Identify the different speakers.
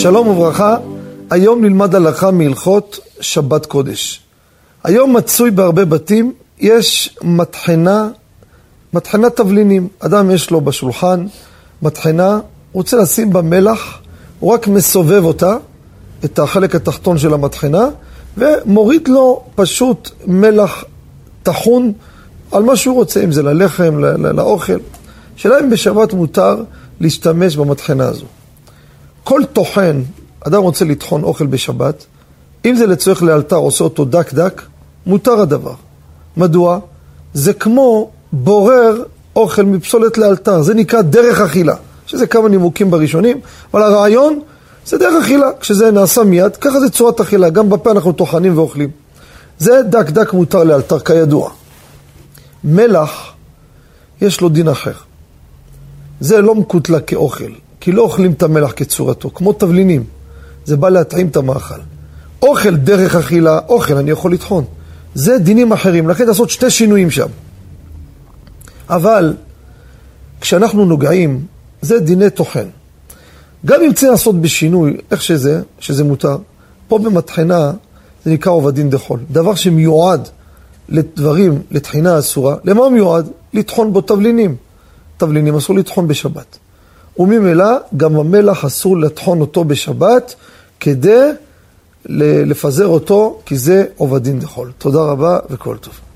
Speaker 1: שלום וברכה, היום נלמד הלכה מהלכות שבת קודש. היום מצוי בהרבה בתים, יש מטחנה, מטחנת תבלינים. אדם יש לו בשולחן מטחנה, הוא רוצה לשים בה מלח, הוא רק מסובב אותה, את החלק התחתון של המטחנה, ומוריד לו פשוט מלח טחון על מה שהוא רוצה, אם זה ללחם, לאוכל. שאלה אם בשבת מותר להשתמש במטחנה הזו. כל טוחן, אדם רוצה לטחון אוכל בשבת, אם זה לצורך לאלתר, עושה אותו דק דק, מותר הדבר. מדוע? זה כמו בורר אוכל מפסולת לאלתר, זה נקרא דרך אכילה. שזה כמה נימוקים בראשונים, אבל הרעיון זה דרך אכילה. כשזה נעשה מיד, ככה זה צורת אכילה, גם בפה אנחנו טוחנים ואוכלים. זה דק דק מותר לאלתר, כידוע. מלח, יש לו דין אחר. זה לא מקוטלג כאוכל, כי לא אוכלים את המלח כצורתו, כמו תבלינים. זה בא להטעים את המאכל. אוכל דרך אכילה, אוכל אני יכול לטחון. זה דינים אחרים, לכן לעשות שתי שינויים שם. אבל כשאנחנו נוגעים, זה דיני טוחן. גם אם צריך לעשות בשינוי, איך שזה, שזה מותר, פה במטחנה זה נקרא עובדין דחול. דבר שמיועד לדברים, לטחינה אסורה, למה הוא מיועד? לטחון בו תבלינים. תבלינים אסור לטחון בשבת. וממילא גם המלח אסור לטחון אותו בשבת כדי לפזר אותו, כי זה עובדין דחול. תודה רבה וכל טוב.